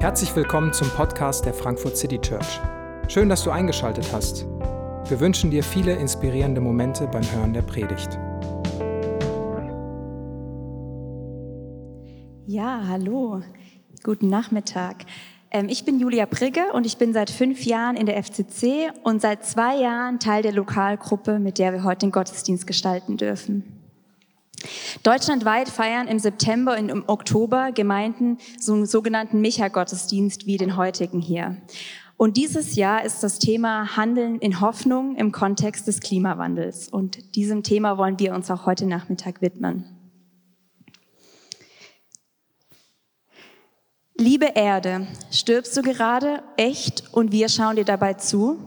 Herzlich willkommen zum Podcast der Frankfurt City Church. Schön, dass du eingeschaltet hast. Wir wünschen dir viele inspirierende Momente beim Hören der Predigt. Ja, hallo. Guten Nachmittag. Ähm, ich bin Julia Prigge und ich bin seit fünf Jahren in der FCC und seit zwei Jahren Teil der Lokalgruppe, mit der wir heute den Gottesdienst gestalten dürfen. Deutschlandweit feiern im September und im Oktober Gemeinden so einen sogenannten Micha-Gottesdienst wie den heutigen hier. Und dieses Jahr ist das Thema Handeln in Hoffnung im Kontext des Klimawandels. Und diesem Thema wollen wir uns auch heute Nachmittag widmen. Liebe Erde, stirbst du gerade echt und wir schauen dir dabei zu?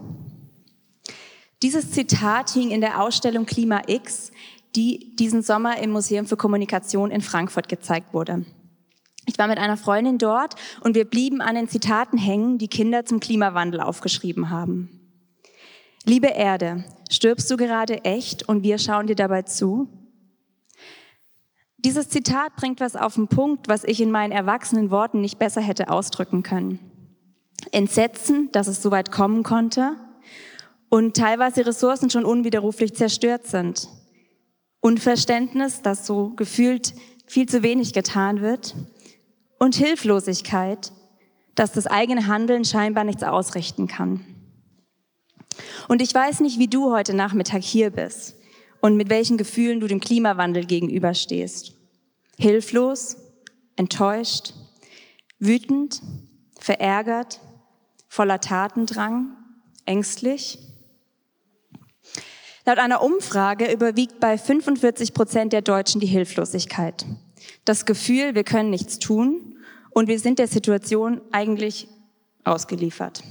Dieses Zitat hing in der Ausstellung Klima X, die diesen Sommer im Museum für Kommunikation in Frankfurt gezeigt wurde. Ich war mit einer Freundin dort und wir blieben an den Zitaten hängen, die Kinder zum Klimawandel aufgeschrieben haben. Liebe Erde, stirbst du gerade echt und wir schauen dir dabei zu? Dieses Zitat bringt was auf den Punkt, was ich in meinen erwachsenen Worten nicht besser hätte ausdrücken können. Entsetzen, dass es so weit kommen konnte und teilweise Ressourcen schon unwiderruflich zerstört sind. Unverständnis, dass so gefühlt viel zu wenig getan wird und Hilflosigkeit, dass das eigene Handeln scheinbar nichts ausrichten kann. Und ich weiß nicht, wie du heute Nachmittag hier bist und mit welchen Gefühlen du dem Klimawandel gegenüberstehst. Hilflos, enttäuscht, wütend, verärgert, voller Tatendrang, ängstlich Laut einer Umfrage überwiegt bei 45 Prozent der Deutschen die Hilflosigkeit. Das Gefühl, wir können nichts tun und wir sind der Situation eigentlich ausgeliefert.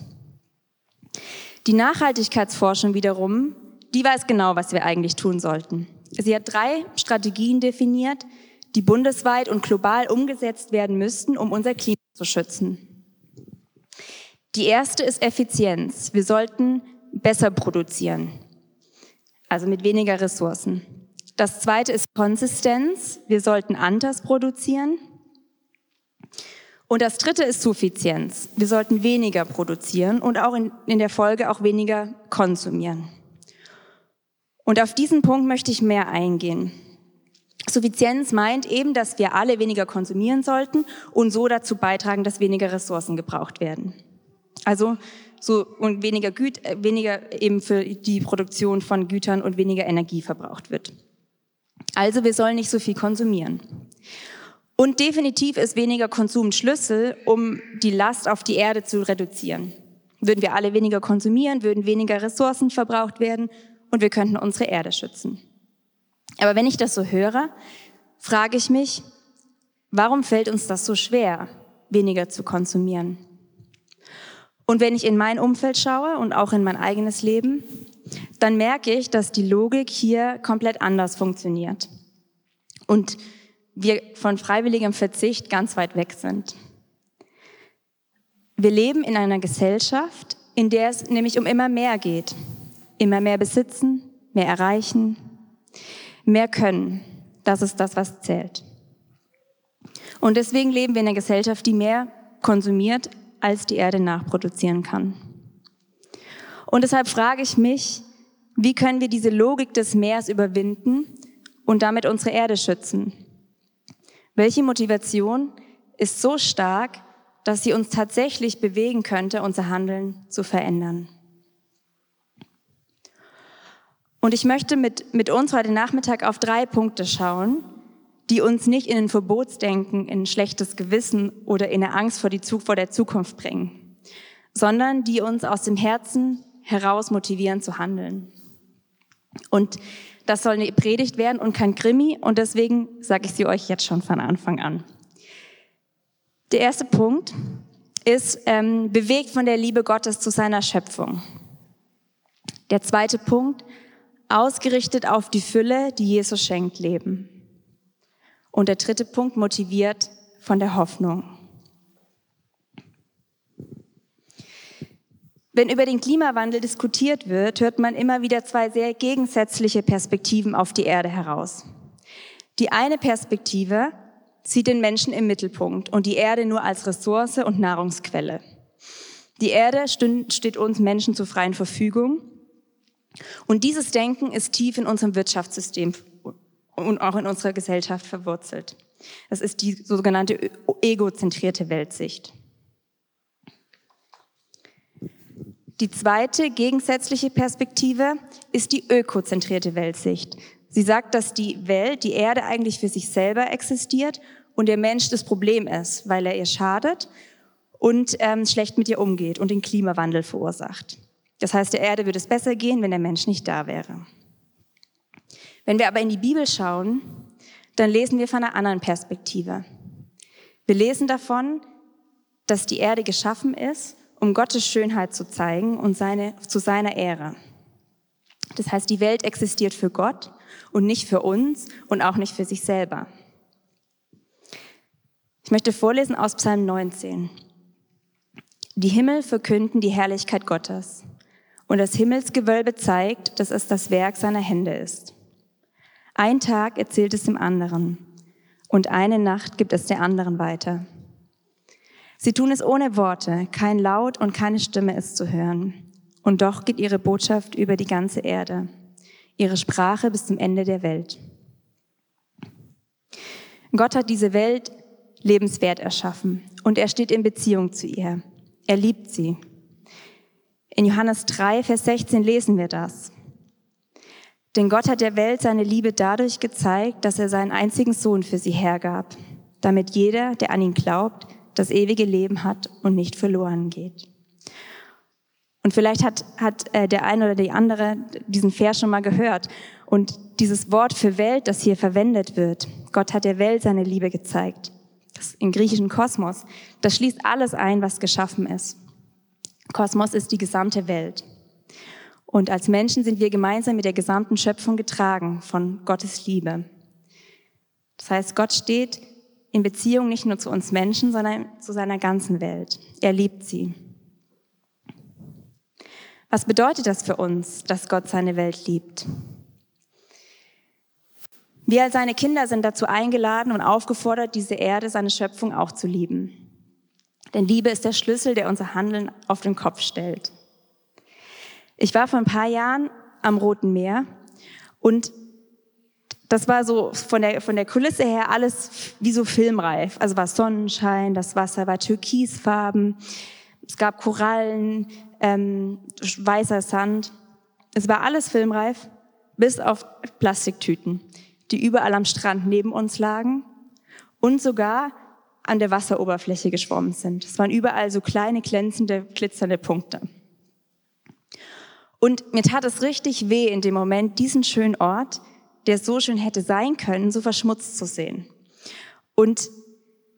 Die Nachhaltigkeitsforschung wiederum, die weiß genau, was wir eigentlich tun sollten. Sie hat drei Strategien definiert, die bundesweit und global umgesetzt werden müssten, um unser Klima zu schützen. Die erste ist Effizienz. Wir sollten besser produzieren also mit weniger Ressourcen. Das zweite ist Konsistenz. Wir sollten anders produzieren. Und das dritte ist Suffizienz. Wir sollten weniger produzieren und auch in, in der Folge auch weniger konsumieren. Und auf diesen Punkt möchte ich mehr eingehen. Suffizienz meint eben, dass wir alle weniger konsumieren sollten und so dazu beitragen, dass weniger Ressourcen gebraucht werden. Also so und weniger, Güt, äh, weniger eben für die Produktion von Gütern und weniger Energie verbraucht wird. Also wir sollen nicht so viel konsumieren. Und definitiv ist weniger Konsum Schlüssel, um die Last auf die Erde zu reduzieren. Würden wir alle weniger konsumieren, würden weniger Ressourcen verbraucht werden und wir könnten unsere Erde schützen. Aber wenn ich das so höre, frage ich mich, warum fällt uns das so schwer, weniger zu konsumieren? Und wenn ich in mein Umfeld schaue und auch in mein eigenes Leben, dann merke ich, dass die Logik hier komplett anders funktioniert. Und wir von freiwilligem Verzicht ganz weit weg sind. Wir leben in einer Gesellschaft, in der es nämlich um immer mehr geht. Immer mehr besitzen, mehr erreichen, mehr können. Das ist das, was zählt. Und deswegen leben wir in einer Gesellschaft, die mehr konsumiert, als die Erde nachproduzieren kann. Und deshalb frage ich mich, wie können wir diese Logik des Meers überwinden und damit unsere Erde schützen? Welche Motivation ist so stark, dass sie uns tatsächlich bewegen könnte, unser Handeln zu verändern? Und ich möchte mit, mit uns heute Nachmittag auf drei Punkte schauen, die uns nicht in ein Verbotsdenken, in ein schlechtes Gewissen oder in eine Angst vor, die, vor der Zukunft bringen, sondern die uns aus dem Herzen heraus motivieren zu handeln. Und das soll eine Predigt werden und kein Krimi und deswegen sage ich sie euch jetzt schon von Anfang an. Der erste Punkt ist ähm, bewegt von der Liebe Gottes zu seiner Schöpfung. Der zweite Punkt, ausgerichtet auf die Fülle, die Jesus schenkt, leben. Und der dritte Punkt motiviert von der Hoffnung. Wenn über den Klimawandel diskutiert wird, hört man immer wieder zwei sehr gegensätzliche Perspektiven auf die Erde heraus. Die eine Perspektive sieht den Menschen im Mittelpunkt und die Erde nur als Ressource und Nahrungsquelle. Die Erde steht uns Menschen zur freien Verfügung. Und dieses Denken ist tief in unserem Wirtschaftssystem und auch in unserer Gesellschaft verwurzelt. Das ist die sogenannte egozentrierte Weltsicht. Die zweite gegensätzliche Perspektive ist die ökozentrierte Weltsicht. Sie sagt, dass die Welt, die Erde eigentlich für sich selber existiert und der Mensch das Problem ist, weil er ihr schadet und ähm, schlecht mit ihr umgeht und den Klimawandel verursacht. Das heißt, der Erde würde es besser gehen, wenn der Mensch nicht da wäre. Wenn wir aber in die Bibel schauen, dann lesen wir von einer anderen Perspektive. Wir lesen davon, dass die Erde geschaffen ist, um Gottes Schönheit zu zeigen und seine, zu seiner Ehre. Das heißt, die Welt existiert für Gott und nicht für uns und auch nicht für sich selber. Ich möchte vorlesen aus Psalm 19. Die Himmel verkünden die Herrlichkeit Gottes und das Himmelsgewölbe zeigt, dass es das Werk seiner Hände ist. Ein Tag erzählt es dem anderen und eine Nacht gibt es der anderen weiter. Sie tun es ohne Worte, kein Laut und keine Stimme ist zu hören. Und doch geht ihre Botschaft über die ganze Erde, ihre Sprache bis zum Ende der Welt. Gott hat diese Welt lebenswert erschaffen und er steht in Beziehung zu ihr. Er liebt sie. In Johannes 3, Vers 16 lesen wir das. Denn Gott hat der Welt seine Liebe dadurch gezeigt, dass er seinen einzigen Sohn für sie hergab, damit jeder, der an ihn glaubt, das ewige Leben hat und nicht verloren geht. Und vielleicht hat, hat äh, der eine oder die andere diesen Vers schon mal gehört. Und dieses Wort für Welt, das hier verwendet wird, Gott hat der Welt seine Liebe gezeigt das im griechischen Kosmos, das schließt alles ein, was geschaffen ist. Kosmos ist die gesamte Welt. Und als Menschen sind wir gemeinsam mit der gesamten Schöpfung getragen von Gottes Liebe. Das heißt, Gott steht in Beziehung nicht nur zu uns Menschen, sondern zu seiner ganzen Welt. Er liebt sie. Was bedeutet das für uns, dass Gott seine Welt liebt? Wir als seine Kinder sind dazu eingeladen und aufgefordert, diese Erde, seine Schöpfung auch zu lieben. Denn Liebe ist der Schlüssel, der unser Handeln auf den Kopf stellt. Ich war vor ein paar Jahren am Roten Meer und das war so von der, von der Kulisse her alles wie so filmreif. Also war Sonnenschein, das Wasser war türkisfarben, es gab Korallen, ähm, weißer Sand. Es war alles filmreif, bis auf Plastiktüten die überall am Strand neben uns lagen und sogar an der Wasseroberfläche geschwommen sind. Es waren überall so kleine, glänzende, glitzernde Punkte. Und mir tat es richtig weh in dem Moment, diesen schönen Ort, der so schön hätte sein können, so verschmutzt zu sehen. Und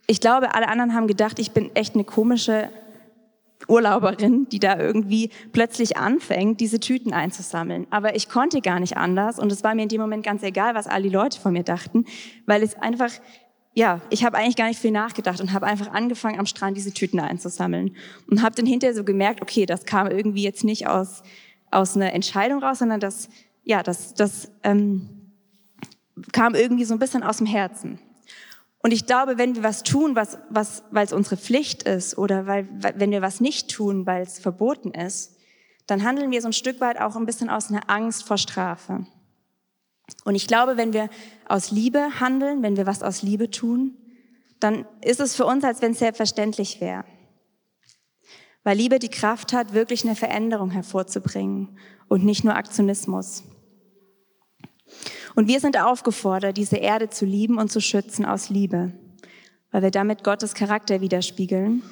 ich glaube, alle anderen haben gedacht, ich bin echt eine komische Urlauberin, die da irgendwie plötzlich anfängt, diese Tüten einzusammeln. Aber ich konnte gar nicht anders und es war mir in dem Moment ganz egal, was all die Leute von mir dachten, weil es einfach, ja, ich habe eigentlich gar nicht viel nachgedacht und habe einfach angefangen, am Strand diese Tüten einzusammeln und habe dann hinterher so gemerkt, okay, das kam irgendwie jetzt nicht aus aus einer Entscheidung raus, sondern das, ja, das, das ähm, kam irgendwie so ein bisschen aus dem Herzen. Und ich glaube, wenn wir was tun, was, was, weil es unsere Pflicht ist oder weil, wenn wir was nicht tun, weil es verboten ist, dann handeln wir so ein Stück weit auch ein bisschen aus einer Angst vor Strafe. Und ich glaube, wenn wir aus Liebe handeln, wenn wir was aus Liebe tun, dann ist es für uns, als wenn es selbstverständlich wäre. Weil Liebe die Kraft hat, wirklich eine Veränderung hervorzubringen und nicht nur Aktionismus. Und wir sind aufgefordert, diese Erde zu lieben und zu schützen aus Liebe, weil wir damit Gottes Charakter widerspiegeln,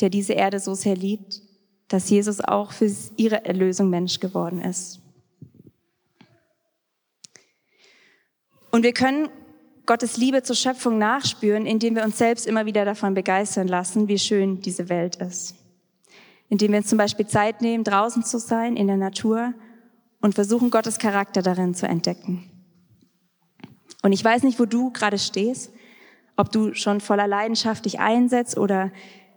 der diese Erde so sehr liebt, dass Jesus auch für ihre Erlösung Mensch geworden ist. Und wir können Gottes Liebe zur Schöpfung nachspüren, indem wir uns selbst immer wieder davon begeistern lassen, wie schön diese Welt ist. Indem wir uns zum Beispiel Zeit nehmen, draußen zu sein, in der Natur und versuchen, Gottes Charakter darin zu entdecken. Und ich weiß nicht, wo du gerade stehst, ob du schon voller Leidenschaft dich einsetzt oder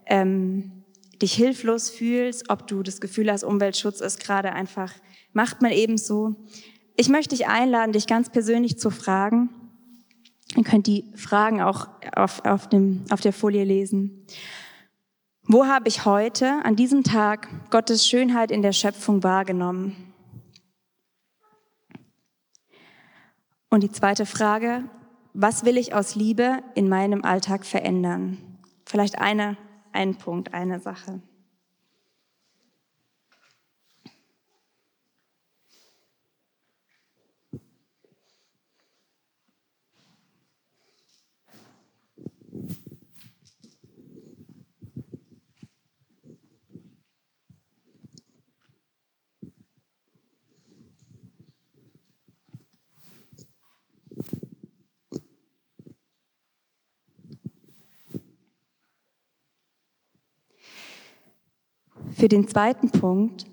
ähm, dich hilflos fühlst, ob du das Gefühl hast, Umweltschutz ist gerade einfach, macht man eben so. Ich möchte dich einladen, dich ganz persönlich zu fragen, Ihr könnt die Fragen auch auf, auf, dem, auf der Folie lesen. Wo habe ich heute, an diesem Tag, Gottes Schönheit in der Schöpfung wahrgenommen? Und die zweite Frage, was will ich aus Liebe in meinem Alltag verändern? Vielleicht eine, ein Punkt, eine Sache. Für den zweiten Punkt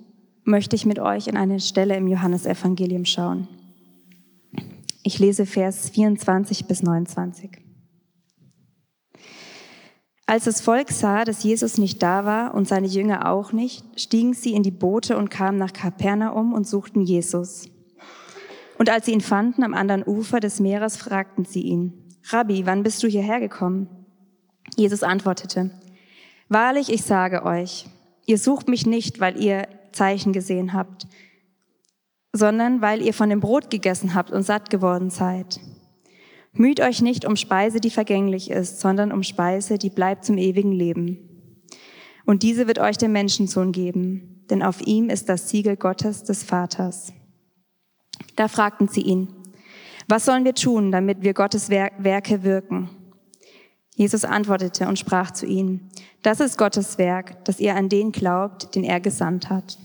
möchte ich mit euch in eine Stelle im Johannesevangelium schauen. Ich lese Vers 24 bis 29. Als das Volk sah, dass Jesus nicht da war und seine Jünger auch nicht, stiegen sie in die Boote und kamen nach Kapernaum und suchten Jesus. Und als sie ihn fanden am anderen Ufer des Meeres, fragten sie ihn, Rabbi, wann bist du hierher gekommen? Jesus antwortete, Wahrlich, ich sage euch, Ihr sucht mich nicht, weil ihr Zeichen gesehen habt, sondern weil ihr von dem Brot gegessen habt und satt geworden seid. Müht euch nicht um Speise, die vergänglich ist, sondern um Speise, die bleibt zum ewigen Leben. Und diese wird euch der Menschensohn geben, denn auf ihm ist das Siegel Gottes des Vaters. Da fragten sie ihn, was sollen wir tun, damit wir Gottes Werke wirken? Jesus antwortete und sprach zu ihnen, das ist Gottes Werk, dass ihr an den glaubt, den er gesandt hat.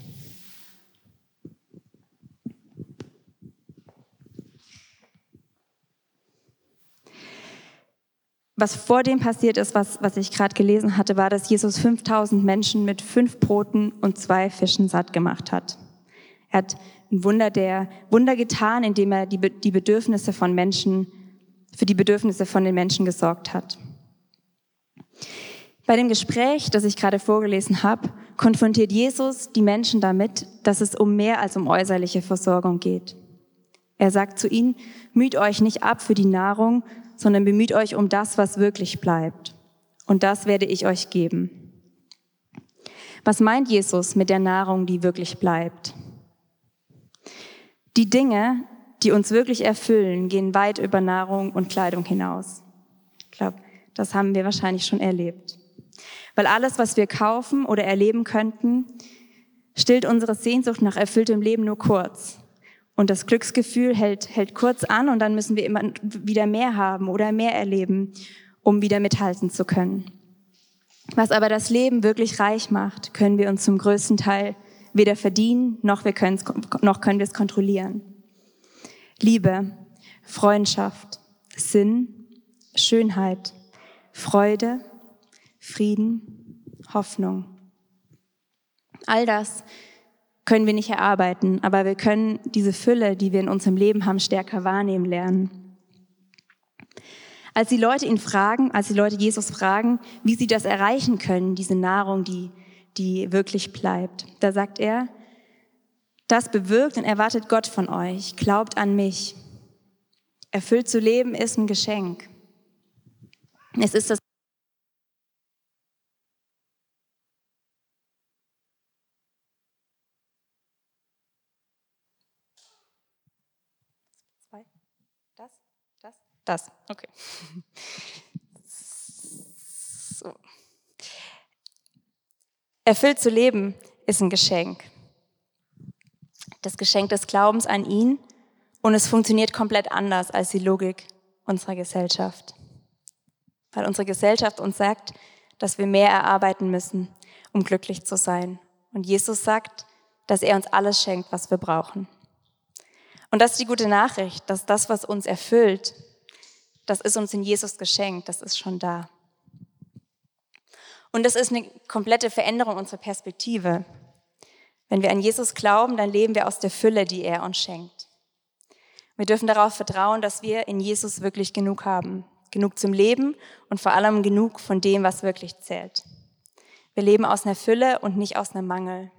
Was vor dem passiert ist, was, was ich gerade gelesen hatte, war, dass Jesus 5000 Menschen mit fünf Broten und zwei Fischen satt gemacht hat. Er hat ein Wunder der Wunder getan, indem er die, die Bedürfnisse von Menschen, für die Bedürfnisse von den Menschen gesorgt hat. Bei dem Gespräch, das ich gerade vorgelesen habe, konfrontiert Jesus die Menschen damit, dass es um mehr als um äußerliche Versorgung geht. Er sagt zu ihnen, müht euch nicht ab für die Nahrung, sondern bemüht euch um das, was wirklich bleibt. Und das werde ich euch geben. Was meint Jesus mit der Nahrung, die wirklich bleibt? Die Dinge, die uns wirklich erfüllen, gehen weit über Nahrung und Kleidung hinaus. Ich glaube, das haben wir wahrscheinlich schon erlebt. Weil alles, was wir kaufen oder erleben könnten, stillt unsere Sehnsucht nach erfülltem Leben nur kurz. Und das Glücksgefühl hält, hält kurz an und dann müssen wir immer wieder mehr haben oder mehr erleben, um wieder mithalten zu können. Was aber das Leben wirklich reich macht, können wir uns zum größten Teil weder verdienen, noch, wir noch können wir es kontrollieren. Liebe, Freundschaft, Sinn, Schönheit, Freude, Frieden, Hoffnung. All das können wir nicht erarbeiten, aber wir können diese Fülle, die wir in unserem Leben haben, stärker wahrnehmen lernen. Als die Leute ihn fragen, als die Leute Jesus fragen, wie sie das erreichen können, diese Nahrung, die, die wirklich bleibt, da sagt er, das bewirkt und erwartet Gott von euch. Glaubt an mich. Erfüllt zu leben ist ein Geschenk. Es ist das Das, okay. So. Erfüllt zu leben ist ein Geschenk. Das Geschenk des Glaubens an ihn und es funktioniert komplett anders als die Logik unserer Gesellschaft. Weil unsere Gesellschaft uns sagt, dass wir mehr erarbeiten müssen, um glücklich zu sein. Und Jesus sagt, dass er uns alles schenkt, was wir brauchen. Und das ist die gute Nachricht, dass das, was uns erfüllt, das ist uns in Jesus geschenkt, das ist schon da. Und das ist eine komplette Veränderung unserer Perspektive. Wenn wir an Jesus glauben, dann leben wir aus der Fülle, die er uns schenkt. Wir dürfen darauf vertrauen, dass wir in Jesus wirklich genug haben. Genug zum Leben und vor allem genug von dem, was wirklich zählt. Wir leben aus einer Fülle und nicht aus einem Mangel.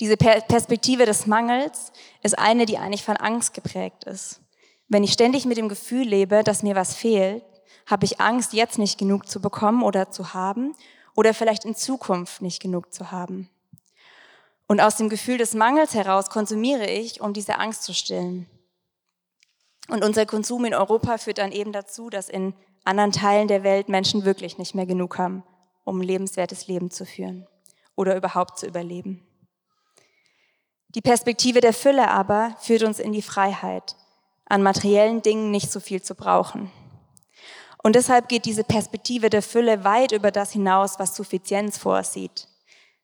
Diese Perspektive des Mangels ist eine, die eigentlich von Angst geprägt ist. Wenn ich ständig mit dem Gefühl lebe, dass mir was fehlt, habe ich Angst, jetzt nicht genug zu bekommen oder zu haben oder vielleicht in Zukunft nicht genug zu haben. Und aus dem Gefühl des Mangels heraus konsumiere ich, um diese Angst zu stillen. Und unser Konsum in Europa führt dann eben dazu, dass in anderen Teilen der Welt Menschen wirklich nicht mehr genug haben, um ein lebenswertes Leben zu führen oder überhaupt zu überleben. Die Perspektive der Fülle aber führt uns in die Freiheit, an materiellen Dingen nicht so viel zu brauchen. Und deshalb geht diese Perspektive der Fülle weit über das hinaus, was Suffizienz vorsieht.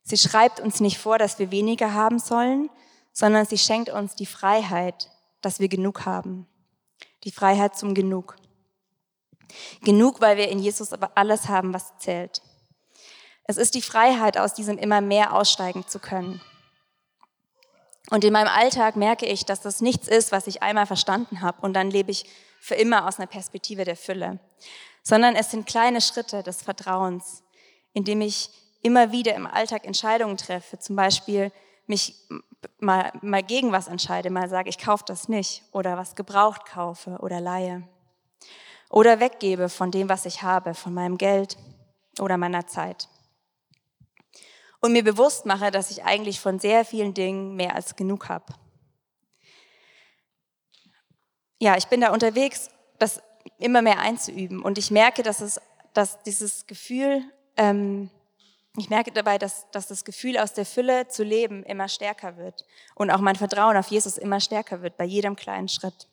Sie schreibt uns nicht vor, dass wir weniger haben sollen, sondern sie schenkt uns die Freiheit, dass wir genug haben. Die Freiheit zum Genug. Genug, weil wir in Jesus aber alles haben, was zählt. Es ist die Freiheit, aus diesem immer mehr aussteigen zu können. Und in meinem Alltag merke ich, dass das nichts ist, was ich einmal verstanden habe. Und dann lebe ich für immer aus einer Perspektive der Fülle, sondern es sind kleine Schritte des Vertrauens, indem ich immer wieder im Alltag Entscheidungen treffe, zum Beispiel mich mal, mal gegen was entscheide, mal sage, ich kaufe das nicht. Oder was gebraucht kaufe oder leihe. Oder weggebe von dem, was ich habe, von meinem Geld oder meiner Zeit. Und mir bewusst mache, dass ich eigentlich von sehr vielen Dingen mehr als genug habe. Ja, ich bin da unterwegs, das immer mehr einzuüben. Und ich merke, dass, es, dass dieses Gefühl, ähm, ich merke dabei, dass, dass das Gefühl aus der Fülle zu leben immer stärker wird. Und auch mein Vertrauen auf Jesus immer stärker wird bei jedem kleinen Schritt.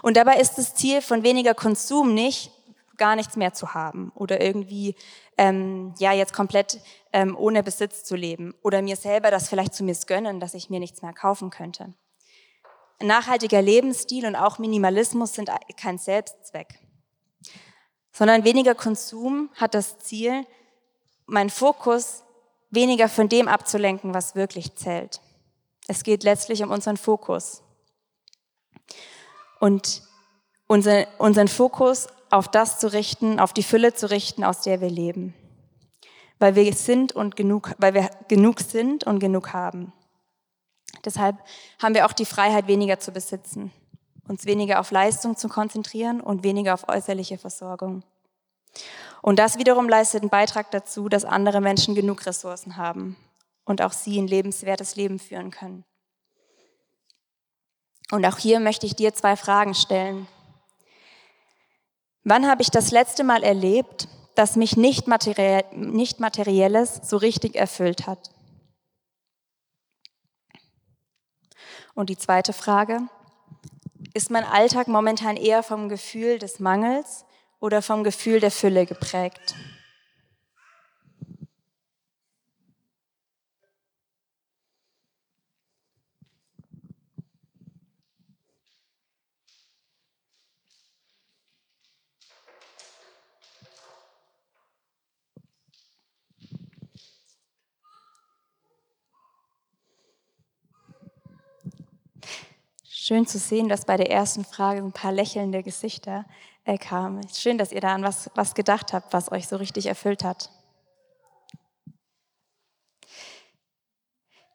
Und dabei ist das Ziel von weniger Konsum nicht, gar nichts mehr zu haben oder irgendwie ähm, ja jetzt komplett ähm, ohne Besitz zu leben oder mir selber das vielleicht zu missgönnen, dass ich mir nichts mehr kaufen könnte. Nachhaltiger Lebensstil und auch Minimalismus sind kein Selbstzweck, sondern weniger Konsum hat das Ziel, meinen Fokus weniger von dem abzulenken, was wirklich zählt. Es geht letztlich um unseren Fokus und unser, unseren Fokus auf das zu richten, auf die Fülle zu richten, aus der wir leben. Weil wir sind und genug, weil wir genug sind und genug haben. Deshalb haben wir auch die Freiheit, weniger zu besitzen, uns weniger auf Leistung zu konzentrieren und weniger auf äußerliche Versorgung. Und das wiederum leistet einen Beitrag dazu, dass andere Menschen genug Ressourcen haben und auch sie ein lebenswertes Leben führen können. Und auch hier möchte ich dir zwei Fragen stellen. Wann habe ich das letzte Mal erlebt, dass mich nicht, materiell, nicht materielles so richtig erfüllt hat? Und die zweite Frage, ist mein Alltag momentan eher vom Gefühl des Mangels oder vom Gefühl der Fülle geprägt? Schön zu sehen, dass bei der ersten Frage ein paar lächelnde Gesichter äh, kamen. Schön, dass ihr da an was, was gedacht habt, was euch so richtig erfüllt hat.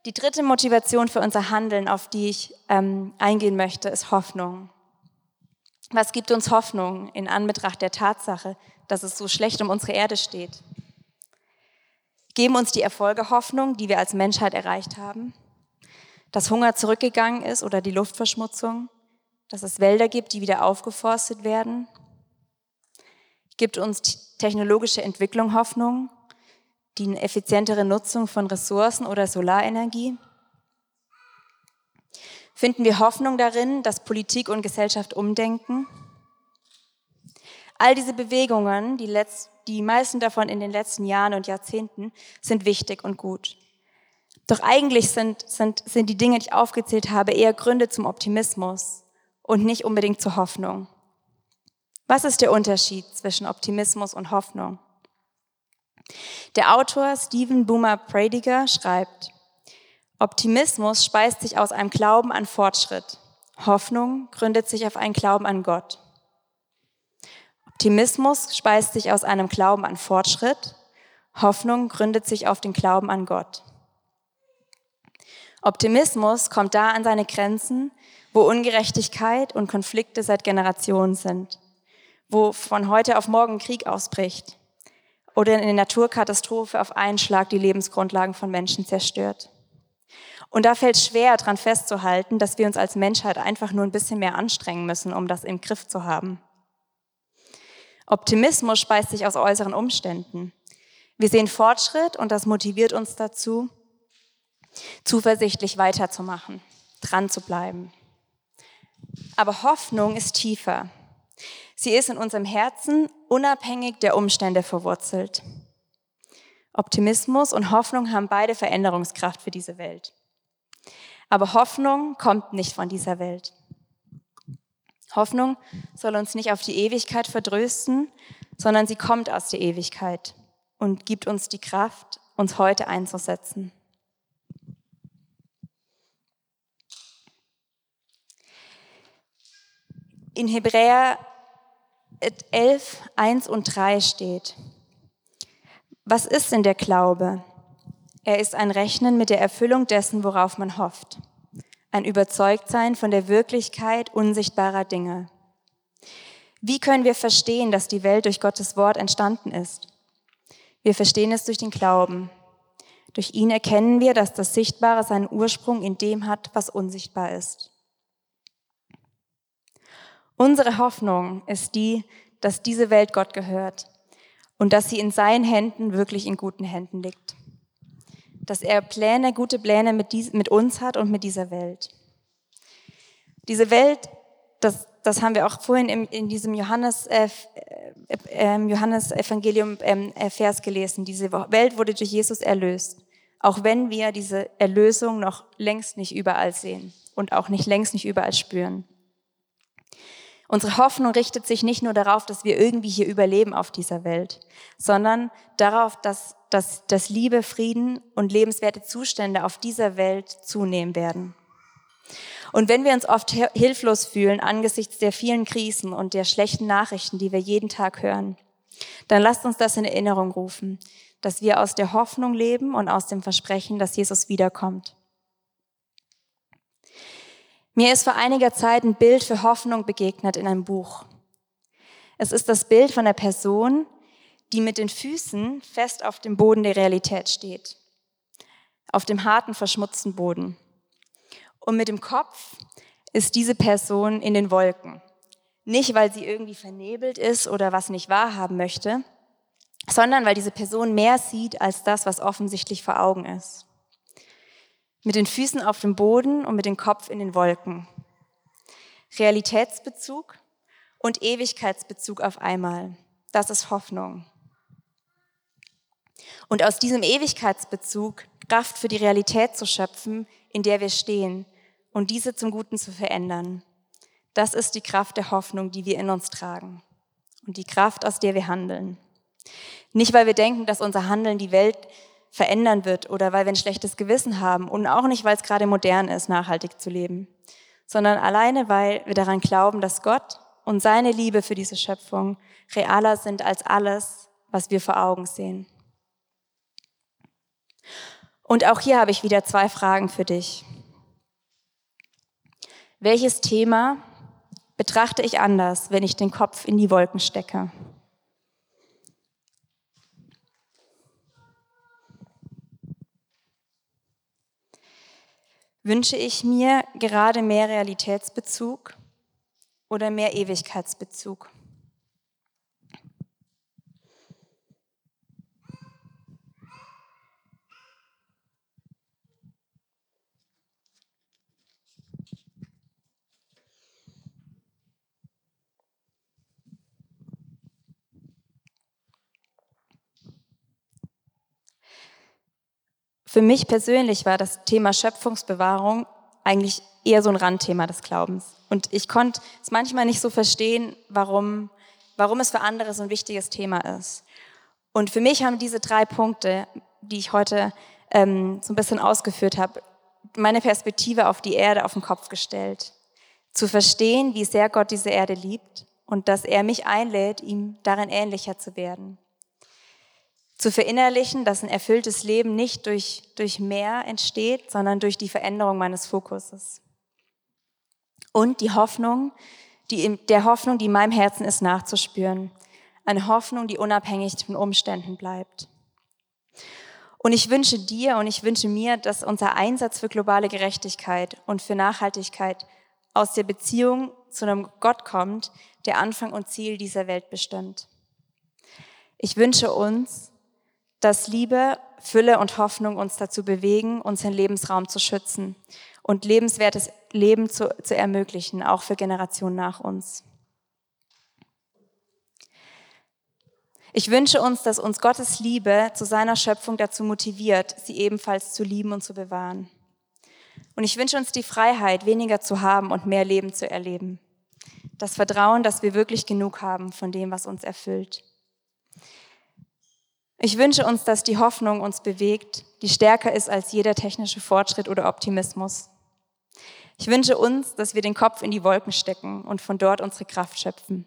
Die dritte Motivation für unser Handeln, auf die ich ähm, eingehen möchte, ist Hoffnung. Was gibt uns Hoffnung in Anbetracht der Tatsache, dass es so schlecht um unsere Erde steht? Geben uns die Erfolge Hoffnung, die wir als Menschheit erreicht haben? Dass Hunger zurückgegangen ist oder die Luftverschmutzung, dass es Wälder gibt, die wieder aufgeforstet werden. Gibt uns technologische Entwicklung Hoffnung, die effizientere Nutzung von Ressourcen oder Solarenergie? Finden wir Hoffnung darin, dass Politik und Gesellschaft umdenken? All diese Bewegungen, die, letzt, die meisten davon in den letzten Jahren und Jahrzehnten, sind wichtig und gut. Doch eigentlich sind, sind, sind die Dinge, die ich aufgezählt habe, eher Gründe zum Optimismus und nicht unbedingt zur Hoffnung. Was ist der Unterschied zwischen Optimismus und Hoffnung? Der Autor Stephen Boomer Pradiger schreibt, Optimismus speist sich aus einem Glauben an Fortschritt. Hoffnung gründet sich auf einen Glauben an Gott. Optimismus speist sich aus einem Glauben an Fortschritt. Hoffnung gründet sich auf den Glauben an Gott. Optimismus kommt da an seine Grenzen, wo Ungerechtigkeit und Konflikte seit Generationen sind, wo von heute auf morgen Krieg ausbricht oder eine Naturkatastrophe auf einen Schlag die Lebensgrundlagen von Menschen zerstört. Und da fällt schwer dran festzuhalten, dass wir uns als Menschheit einfach nur ein bisschen mehr anstrengen müssen, um das im Griff zu haben. Optimismus speist sich aus äußeren Umständen. Wir sehen Fortschritt und das motiviert uns dazu, zuversichtlich weiterzumachen, dran zu bleiben. Aber Hoffnung ist tiefer. Sie ist in unserem Herzen unabhängig der Umstände verwurzelt. Optimismus und Hoffnung haben beide Veränderungskraft für diese Welt. Aber Hoffnung kommt nicht von dieser Welt. Hoffnung soll uns nicht auf die Ewigkeit verdrösten, sondern sie kommt aus der Ewigkeit und gibt uns die Kraft, uns heute einzusetzen. In Hebräer 11, 1 und 3 steht, was ist denn der Glaube? Er ist ein Rechnen mit der Erfüllung dessen, worauf man hofft. Ein Überzeugtsein von der Wirklichkeit unsichtbarer Dinge. Wie können wir verstehen, dass die Welt durch Gottes Wort entstanden ist? Wir verstehen es durch den Glauben. Durch ihn erkennen wir, dass das Sichtbare seinen Ursprung in dem hat, was unsichtbar ist. Unsere Hoffnung ist die, dass diese Welt Gott gehört und dass sie in seinen Händen wirklich in guten Händen liegt. Dass er Pläne, gute Pläne mit, dies, mit uns hat und mit dieser Welt. Diese Welt, das, das haben wir auch vorhin in, in diesem Johannes, äh, äh, Johannes Evangelium ähm, äh, Vers gelesen. Diese Welt wurde durch Jesus erlöst. Auch wenn wir diese Erlösung noch längst nicht überall sehen und auch nicht längst nicht überall spüren. Unsere Hoffnung richtet sich nicht nur darauf, dass wir irgendwie hier überleben auf dieser Welt, sondern darauf, dass, dass, dass Liebe, Frieden und lebenswerte Zustände auf dieser Welt zunehmen werden. Und wenn wir uns oft hilflos fühlen angesichts der vielen Krisen und der schlechten Nachrichten, die wir jeden Tag hören, dann lasst uns das in Erinnerung rufen, dass wir aus der Hoffnung leben und aus dem Versprechen, dass Jesus wiederkommt. Mir ist vor einiger Zeit ein Bild für Hoffnung begegnet in einem Buch. Es ist das Bild von einer Person, die mit den Füßen fest auf dem Boden der Realität steht. Auf dem harten, verschmutzten Boden. Und mit dem Kopf ist diese Person in den Wolken. Nicht, weil sie irgendwie vernebelt ist oder was nicht wahrhaben möchte, sondern weil diese Person mehr sieht als das, was offensichtlich vor Augen ist mit den Füßen auf dem Boden und mit dem Kopf in den Wolken. Realitätsbezug und Ewigkeitsbezug auf einmal. Das ist Hoffnung. Und aus diesem Ewigkeitsbezug Kraft für die Realität zu schöpfen, in der wir stehen und diese zum Guten zu verändern. Das ist die Kraft der Hoffnung, die wir in uns tragen und die Kraft, aus der wir handeln. Nicht, weil wir denken, dass unser Handeln die Welt verändern wird oder weil wir ein schlechtes Gewissen haben und auch nicht, weil es gerade modern ist, nachhaltig zu leben, sondern alleine, weil wir daran glauben, dass Gott und seine Liebe für diese Schöpfung realer sind als alles, was wir vor Augen sehen. Und auch hier habe ich wieder zwei Fragen für dich. Welches Thema betrachte ich anders, wenn ich den Kopf in die Wolken stecke? Wünsche ich mir gerade mehr Realitätsbezug oder mehr Ewigkeitsbezug? Für mich persönlich war das Thema Schöpfungsbewahrung eigentlich eher so ein Randthema des Glaubens. Und ich konnte es manchmal nicht so verstehen, warum, warum es für andere so ein wichtiges Thema ist. Und für mich haben diese drei Punkte, die ich heute ähm, so ein bisschen ausgeführt habe, meine Perspektive auf die Erde auf den Kopf gestellt. Zu verstehen, wie sehr Gott diese Erde liebt und dass er mich einlädt, ihm darin ähnlicher zu werden zu verinnerlichen, dass ein erfülltes Leben nicht durch, durch mehr entsteht, sondern durch die Veränderung meines Fokuses. und die Hoffnung, die, der Hoffnung, die in meinem Herzen ist, nachzuspüren. Eine Hoffnung, die unabhängig von Umständen bleibt. Und ich wünsche dir und ich wünsche mir, dass unser Einsatz für globale Gerechtigkeit und für Nachhaltigkeit aus der Beziehung zu einem Gott kommt, der Anfang und Ziel dieser Welt bestimmt. Ich wünsche uns, dass Liebe, Fülle und Hoffnung uns dazu bewegen, unseren Lebensraum zu schützen und lebenswertes Leben zu, zu ermöglichen, auch für Generationen nach uns. Ich wünsche uns, dass uns Gottes Liebe zu seiner Schöpfung dazu motiviert, sie ebenfalls zu lieben und zu bewahren. Und ich wünsche uns die Freiheit, weniger zu haben und mehr Leben zu erleben. Das Vertrauen, dass wir wirklich genug haben von dem, was uns erfüllt. Ich wünsche uns, dass die Hoffnung uns bewegt, die stärker ist als jeder technische Fortschritt oder Optimismus. Ich wünsche uns, dass wir den Kopf in die Wolken stecken und von dort unsere Kraft schöpfen.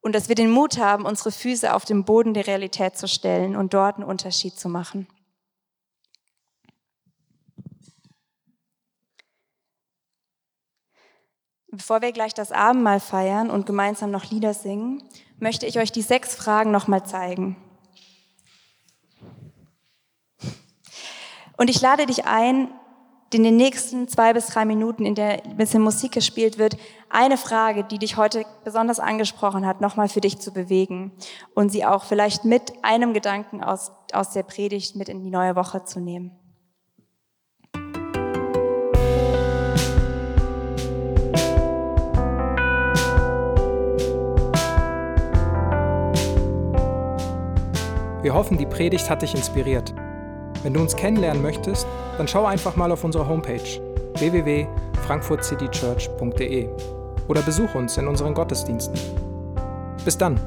Und dass wir den Mut haben, unsere Füße auf den Boden der Realität zu stellen und dort einen Unterschied zu machen. Bevor wir gleich das Abendmahl feiern und gemeinsam noch Lieder singen, möchte ich euch die sechs Fragen nochmal zeigen. Und ich lade dich ein, in den nächsten zwei bis drei Minuten, in der ein bisschen Musik gespielt wird, eine Frage, die dich heute besonders angesprochen hat, nochmal für dich zu bewegen und sie auch vielleicht mit einem Gedanken aus, aus der Predigt mit in die neue Woche zu nehmen. Wir hoffen, die Predigt hat dich inspiriert. Wenn du uns kennenlernen möchtest, dann schau einfach mal auf unsere Homepage www.frankfurtcitychurch.de oder besuch uns in unseren Gottesdiensten. Bis dann!